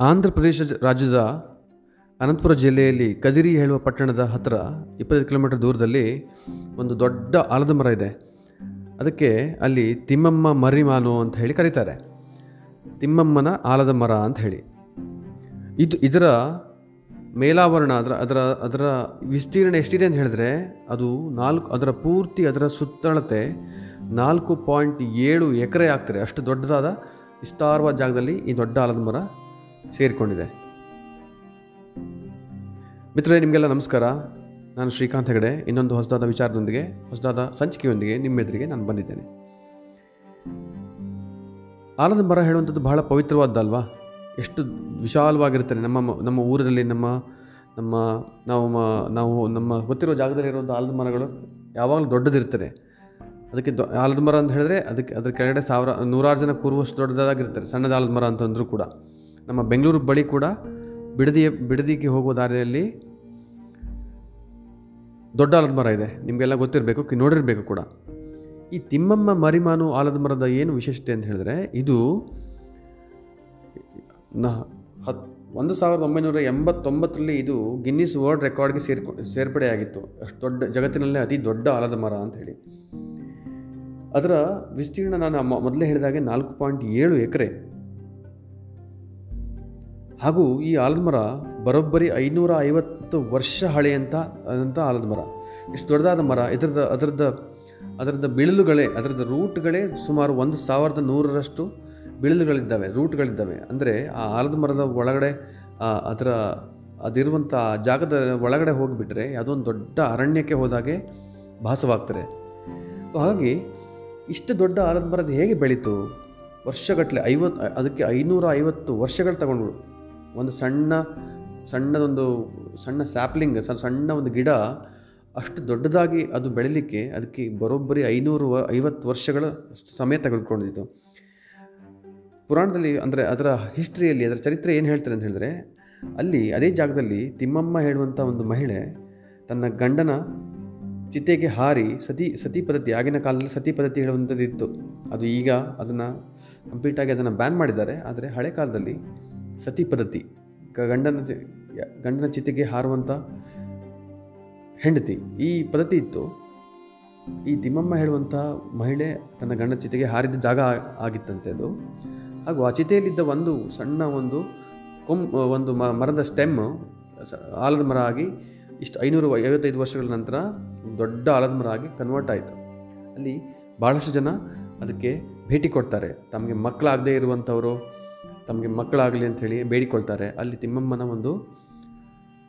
ಆಂಧ್ರ ಪ್ರದೇಶ ರಾಜ್ಯದ ಅನಂತಪುರ ಜಿಲ್ಲೆಯಲ್ಲಿ ಕದಿರಿ ಹೇಳುವ ಪಟ್ಟಣದ ಹತ್ತಿರ ಇಪ್ಪತ್ತೈದು ಕಿಲೋಮೀಟರ್ ದೂರದಲ್ಲಿ ಒಂದು ದೊಡ್ಡ ಆಲದ ಮರ ಇದೆ. ಅದಕ್ಕೆ ಅಲ್ಲಿ ತಿಮ್ಮಮ್ಮ ಮರಿಮಾನು ಅಂತ ಹೇಳಿ ಕರೀತಾರೆ. ತಿಮ್ಮಮ್ಮನ ಆಲದ ಮರ ಅಂತ ಹೇಳಿ. ಇದು ಇದರ ಮೇಲಾವರಣ, ಅದರ ಅದರ ಅದರ ವಿಸ್ತೀರ್ಣ ಎಷ್ಟಿದೆ ಅಂತ ಹೇಳಿದ್ರೆ ಅದು ನಾಲ್ಕು, ಅದರ ಪೂರ್ತಿ, ಅದರ ಸುತ್ತಳತೆ ನಾಲ್ಕು ಪಾಯಿಂಟ್ ಏಳು ಎಕರೆ ಆಗ್ತದೆ. ಅಷ್ಟು ದೊಡ್ಡದಾದ ವಿಸ್ತಾರವಾದ ಜಾಗದಲ್ಲಿ ಈ ದೊಡ್ಡ ಆಲದ ಮರ ಸೇರಿಕೊಂಡಿದೆ. ಮಿತ್ರರೇ, ನಿಮಗೆಲ್ಲ ನಮಸ್ಕಾರ. ನಾನು ಶ್ರೀಕಾಂತ್ ಹೆಗಡೆ. ಇನ್ನೊಂದು ಹೊಸದಾದ ವಿಚಾರದೊಂದಿಗೆ, ಹೊಸದಾದ ಸಂಚಿಕೆಯೊಂದಿಗೆ ನಿಮ್ಮೆದುರಿಗೆ ನಾನು ಬಂದಿದ್ದೇನೆ. ಆಲದ ಮರ ಹೇಳುವಂಥದ್ದು ಬಹಳ ಪವಿತ್ರವಾದ್ದಲ್ವಾ? ಎಷ್ಟು ವಿಶಾಲವಾಗಿರ್ತಾರೆ ನಮ್ಮ ನಮ್ಮ ಊರಲ್ಲಿ ನಮ್ಮ ನಮ್ಮ, ನಾವು ನಾವು ನಮ್ಮ ಗೊತ್ತಿರೋ ಜಾಗದಲ್ಲಿ ಇರುವಂಥ ಆಲದ ಮರಗಳು ಯಾವಾಗಲೂ ದೊಡ್ಡದಿರ್ತದೆ ಅದಕ್ಕೆ ದೊ, ಆಲದ ಮರ ಅಂತ ಹೇಳಿದ್ರೆ ಅದಕ್ಕೆ, ಅದ್ರ ಕೆಳಗಡೆ ಸಾವಿರ, ನೂರಾರು ಜನ ಕೂರುವಷ್ಟು ದೊಡ್ಡದಾಗಿರ್ತಾರೆ ಸಣ್ಣದ ಆಲದ ಮರ ಅಂತಂದರೂ ಕೂಡ. ನಮ್ಮ ಬೆಂಗಳೂರು ಬಳಿ ಕೂಡ ಬಿಡದಿ, ಬಿಡದಿಗೆ ಹೋಗುವ ದಾರಿಯಲ್ಲಿ ದೊಡ್ಡ ಆಲದ ಮರ ಇದೆ. ನಿಮಗೆಲ್ಲ ಗೊತ್ತಿರಬೇಕು ನೋಡಿರಬೇಕು ಕೂಡ. ಈ ತಿಮ್ಮಮ್ಮ ಮರಿಮಾನು ಆಲದ ಮರದ ಏನು ವಿಶೇಷತೆ ಅಂತ ಹೇಳಿದ್ರೆ, ಇದು ನ, ಹತ್, ಒಂದು ಸಾವಿರದ ಒಂಬೈನೂರ ಎಂಬತ್ತೊಂಬತ್ತರಲ್ಲಿ ಇದು ಗಿನ್ನಿಸ್ ವರ್ಲ್ಡ್ ರೆಕಾರ್ಡ್ಗೆ ಸೇರ್ಕೊ ಸೇರ್ಪಡೆಯಾಗಿತ್ತು ಅಷ್ಟು ದೊಡ್ಡ, ಜಗತ್ತಿನಲ್ಲೇ ಅತಿ ದೊಡ್ಡ ಆಲದ ಮರ ಅಂತ ಹೇಳಿ. ಅದರ ವಿಸ್ತೀರ್ಣ ನಾನು ಮೊದಲೇ ಹೇಳಿದಾಗೆ ನಾಲ್ಕು ಪಾಯಿಂಟ್ ಏಳು ಎಕರೆ. ಹಾಗೂ ಈ ಆಲದ ಮರ ಬರೋಬ್ಬರಿ ಐನೂರ ಐವತ್ತು ವರ್ಷ ಹಳೆಯಂಥ ಆದಂಥ ಆಲದ ಮರ ಇಷ್ಟು ದೊಡ್ಡದಾದ ಮರ, ಇದರದ, ಅದರದ ಅದರದ ಬಿಳಿಲುಗಳೇ, ಅದರದ ರೂಟ್ಗಳೇ ಸುಮಾರು ಒಂದು ಸಾವಿರದ ನೂರರಷ್ಟು ಬಿಳಿಲುಗಳಿದ್ದಾವೆ, ರೂಟ್ಗಳಿದ್ದಾವೆ. ಅಂದರೆ ಆ ಆಲದ ಮರದ ಒಳಗಡೆ ಅದರ, ಅದಿರುವಂಥ ಜಾಗದ ಒಳಗಡೆ ಹೋಗಿಬಿಟ್ರೆ ಅದೊಂದು ದೊಡ್ಡ ಅರಣ್ಯಕ್ಕೆ ಹೋದಾಗೆ ಭಾಸವಾಗ್ತದೆ. ಸೊ ಹಾಗಾಗಿ ಇಷ್ಟು ದೊಡ್ಡ ಆಲದ ಮರದ ಹೇಗೆ ಬೆಳೀತು? ವರ್ಷಗಟ್ಟಲೆ ಐವತ್ತು ಅದಕ್ಕೆ ಐನೂರ ಐವತ್ತು ವರ್ಷಗಳು ತಗೊಂಡ್ರು. ಒಂದು ಸಣ್ಣ, ಸಣ್ಣದೊಂದು ಸಣ್ಣ ಸ್ಯಾಪ್ಲಿಂಗ್ ಸಣ್ಣ ಒಂದು ಗಿಡ, ಅಷ್ಟು ದೊಡ್ಡದಾಗಿ ಅದು ಬೆಳೀಲಿಕ್ಕೆ ಅದಕ್ಕೆ ಬರೋಬ್ಬರಿ ಐನೂರು ಐವತ್ತು ವರ್ಷಗಳ ಸಮಯ ತೆಗೆದುಕೊಂಡಿತ್ತು. ಪುರಾಣದಲ್ಲಿ ಅಂದರೆ ಅದರ ಹಿಸ್ಟ್ರಿಯಲ್ಲಿ, ಅದರ ಚರಿತ್ರೆ ಏನು ಹೇಳ್ತಾರೆ ಅಂತ ಹೇಳಿದ್ರೆ, ಅಲ್ಲಿ ಅದೇ ಜಾಗದಲ್ಲಿ ತಿಮ್ಮಮ್ಮ ಹೇಳುವಂಥ ಒಂದು ಮಹಿಳೆ ತನ್ನ ಗಂಡನ ಚಿತೆಗೆ ಹಾರಿ ಸತಿ ಸತಿ ಪದ್ಧತಿ ಆಗಿನ ಕಾಲದಲ್ಲಿ ಸತಿ ಪದ್ಧತಿ ಹೇಳುವಂಥದ್ದು ಇತ್ತು ಅದು ಈಗ ಅದನ್ನು ಕಂಪ್ಲೀಟಾಗಿ ಅದನ್ನು ಬ್ಯಾನ್ ಮಾಡಿದ್ದಾರೆ. ಆದರೆ ಹಳೆ ಕಾಲದಲ್ಲಿ ಸತಿ ಪದ್ಧತಿ. ಗಂಡನ ಗಂಡನ ಚಿತೆಗೆ ಹಾರುವಂಥ ಹೆಂಡತಿ. ಈ ಪದ್ಧತಿ ಇತ್ತು. ಈ ತಿಮ್ಮಮ್ಮ ಹೇಳುವಂಥ ಮಹಿಳೆ ತನ್ನ ಗಂಡನ ಚಿತೆಗೆ ಹಾರಿದ ಜಾಗ ಆಗಿತ್ತಂತೆ ಅದು. ಹಾಗೂ ಆ ಚಿತೆಯಲ್ಲಿದ್ದ ಒಂದು ಸಣ್ಣ ಒಂದು ಕೊಮ್ ಒಂದು ಮರದ ಸ್ಟೆಮ್ ಆಲದ ಮರ ಆಗಿ ಇಷ್ಟು ಐನೂರು ಐವತ್ತೈದು ವರ್ಷಗಳ ನಂತರ ದೊಡ್ಡ ಆಲದ ಮರ ಆಗಿ ಕನ್ವರ್ಟ್ ಆಯಿತು. ಅಲ್ಲಿ ಭಾಳಷ್ಟು ಜನ ಅದಕ್ಕೆ ಭೇಟಿ ಕೊಡ್ತಾರೆ. ತಮಗೆ ಮಕ್ಕಳಾಗದೇ ಇರುವಂಥವರು ತಮಗೆ ಮಕ್ಕಳಾಗಲಿ ಅಂಥೇಳಿ ಬೇಡಿಕೊಳ್ತಾರೆ. ಅಲ್ಲಿ ತಿಮ್ಮಮ್ಮನ ಒಂದು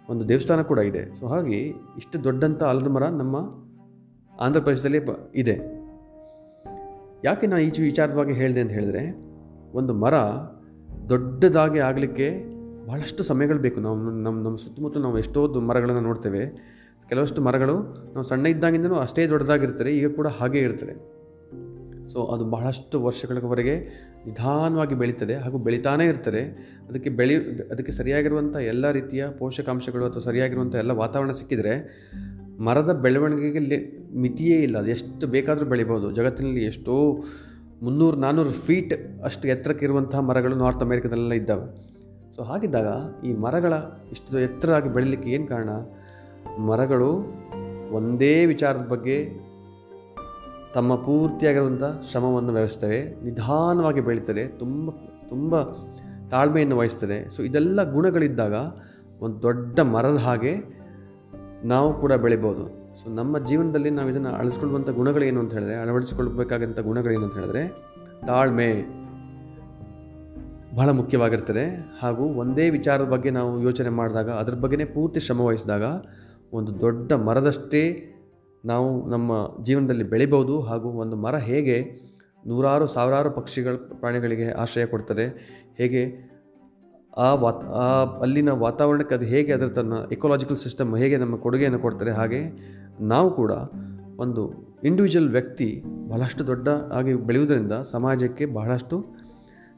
ಒಂದು ದೇವಸ್ಥಾನ ಕೂಡ ಇದೆ. ಸೊ ಹಾಗೆ ಇಷ್ಟು ದೊಡ್ಡಂಥ ಆಲದ ಮರ ನಮ್ಮ ಆಂಧ್ರ ಪ್ರದೇಶದಲ್ಲಿ ಬ- ಇದೆ. ಯಾಕೆ ನಾನು ಈಚು ವಿಚಾರವಾಗಿ ಹೇಳಿದೆ ಅಂತ ಹೇಳಿದ್ರೆ, ಒಂದು ಮರ ದೊಡ್ಡದಾಗಿ ಆಗಲಿಕ್ಕೆ ಬಹಳಷ್ಟು ಸಮಯಗಳು ಬೇಕು. ನಾವು ನಮ್ಮ ನಮ್ಮ ಸುತ್ತಮುತ್ತಲು ನಾವು ಎಷ್ಟೋ ಮರಗಳನ್ನು ನೋಡ್ತೇವೆ. ಕೆಲವಷ್ಟು ಮರಗಳು ನಾವು ಸಣ್ಣ ಇದ್ದಾಗಿಂದನೂ ಅಷ್ಟೇ ದೊಡ್ಡದಾಗಿರ್ತಾರೆ, ಈಗ ಕೂಡ ಹಾಗೇ ಇರ್ತದೆ. ಸೊ ಅದು ಬಹಳಷ್ಟು ವರ್ಷಗಳವರೆಗೆ ನಿಧಾನವಾಗಿ ಬೆಳೀತದೆ ಹಾಗೂ ಬೆಳೀತಾನೇ ಇರ್ತದೆ. ಅದಕ್ಕೆ ಬೆಳೆ, ಅದಕ್ಕೆ ಸರಿಯಾಗಿರುವಂಥ ಎಲ್ಲ ರೀತಿಯ ಪೋಷಕಾಂಶಗಳು ಅಥವಾ ಸರಿಯಾಗಿರುವಂಥ ಎಲ್ಲ ವಾತಾವರಣ ಸಿಕ್ಕಿದರೆ ಮರದ ಬೆಳವಣಿಗೆಗೆ ಮಿತಿಯೇ ಇಲ್ಲ. ಅದು ಎಷ್ಟು ಬೇಕಾದರೂ ಬೆಳಿಬೋದು. ಜಗತ್ತಿನಲ್ಲಿ ಎಷ್ಟೋ ಮುನ್ನೂರು ನಾನ್ನೂರು ಫೀಟ್ ಅಷ್ಟು ಎತ್ತರಕ್ಕೆ ಇರುವಂತಹ ಮರಗಳು ನಾರ್ತ್ ಅಮೇರಿಕಾದಲ್ಲೆಲ್ಲ ಇದ್ದಾವೆ. ಸೊ ಹಾಗಿದ್ದಾಗ ಈ ಮರಗಳ ಇಷ್ಟು ಎತ್ತರವಾಗಿ ಬೆಳೀಲಿಕ್ಕೆ ಏನು ಕಾರಣ? ಮರಗಳು ಒಂದೇ ವಿಚಾರದ ಬಗ್ಗೆ ತಮ್ಮ ಪೂರ್ತಿಯಾಗಿರುವಂಥ ಶ್ರಮವನ್ನು ವಹಿಸ್ತವೆ ನಿಧಾನವಾಗಿ ಬೆಳೀತದೆ, ತುಂಬ ತುಂಬ ತಾಳ್ಮೆಯನ್ನು ವಹಿಸ್ತದೆ. ಸೊ ಇದೆಲ್ಲ ಗುಣಗಳಿದ್ದಾಗ ಒಂದು ದೊಡ್ಡ ಮರದ ಹಾಗೆ ನಾವು ಕೂಡ ಬೆಳಿಬೋದು. ಸೊ ನಮ್ಮ ಜೀವನದಲ್ಲಿ ನಾವು ಇದನ್ನು ಅಳಿಸ್ಕೊಳ್ಳುವಂಥ ಗುಣಗಳೇನು ಅಂತ ಹೇಳಿದ್ರೆ ಅಳವಡಿಸಿಕೊಳ್ಬೇಕಾದಂಥ ಗುಣಗಳೇನು ಅಂತ ಹೇಳಿದ್ರೆ, ತಾಳ್ಮೆ ಬಹಳ ಮುಖ್ಯವಾಗಿರ್ತದೆ. ಹಾಗೂ ಒಂದೇ ವಿಚಾರದ ಬಗ್ಗೆ ನಾವು ಯೋಚನೆ ಮಾಡಿದಾಗ, ಅದ್ರ ಬಗ್ಗೆನೇ ಪೂರ್ತಿ ಶ್ರಮ ವಹಿಸಿದಾಗ, ಒಂದು ದೊಡ್ಡ ಮರದಷ್ಟೇ ನಾವು ನಮ್ಮ ಜೀವನದಲ್ಲಿ ಬೆಳಿಬೋದು ಹಾಗೂ ಒಂದು ಮರ ಹೇಗೆ ನೂರಾರು, ಸಾವಿರಾರು ಪಕ್ಷಿಗಳ ಪ್ರಾಣಿಗಳಿಗೆ ಆಶ್ರಯ ಕೊಡ್ತದೆ, ಹೇಗೆ ಆ ವಾತ್, ಆ ಅಲ್ಲಿನ ವಾತಾವರಣಕ್ಕೆ ಅದು ಹೇಗೆ ಅದರ ತನ್ನ ಇಕೋಲಾಜಿಕಲ್ ಸಿಸ್ಟಮ್ ಹೇಗೆ ನಮ್ಮ ಕೊಡುಗೆಯನ್ನು ಕೊಡ್ತಾರೆ ಹಾಗೆ ನಾವು ಕೂಡ ಒಂದು ಇಂಡಿವಿಜುವಲ್ ವ್ಯಕ್ತಿ ಬಹಳಷ್ಟು ದೊಡ್ಡ ಆಗಿ ಬೆಳೆಯುವುದರಿಂದ ಸಮಾಜಕ್ಕೆ ಬಹಳಷ್ಟು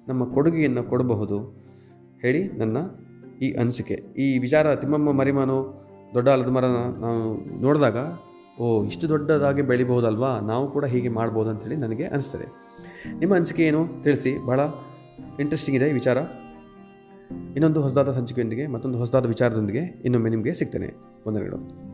ನಮ್ಮ ಕೊಡುಗೆಯನ್ನು ಕೊಡಬಹುದು. ಹೇಳಿ ನನ್ನ ಈ ಅನಿಸಿಕೆ. ಈ ವಿಚಾರ ತಿಮ್ಮಮ್ಮ ಮರಿಮಾನು ದೊಡ್ಡ ಅಲದ ಮರನ ನಾವು ನೋಡಿದಾಗ ಓ, ಇಷ್ಟು ದೊಡ್ಡದಾಗಿ ಬೆಳಿಬಹುದಲ್ವಾ? ನಾವು ಕೂಡ ಹೀಗೆ ಮಾಡ್ಬೋದು ಅಂತೇಳಿ ನನಗೆ ಅನಿಸ್ತದೆ. ನಿಮ್ಮ ಅನಿಸಿಕೆ ಏನು? ತಿಳಿಸಿ. ಬಹಳ ಇಂಟ್ರೆಸ್ಟಿಂಗ್ ಇದೆ ವಿಚಾರ. ಇನ್ನೊಂದು ಹೊಸದಾದ ಸಂಚಿಕೆಯೊಂದಿಗೆ, ಮತ್ತೊಂದು ಹೊಸದಾದ ವಿಚಾರದೊಂದಿಗೆ ಇನ್ನೊಮ್ಮೆ ನಿಮಗೆ ಸಿಗ್ತೇನೆ. ವಂದನೆಗಳು.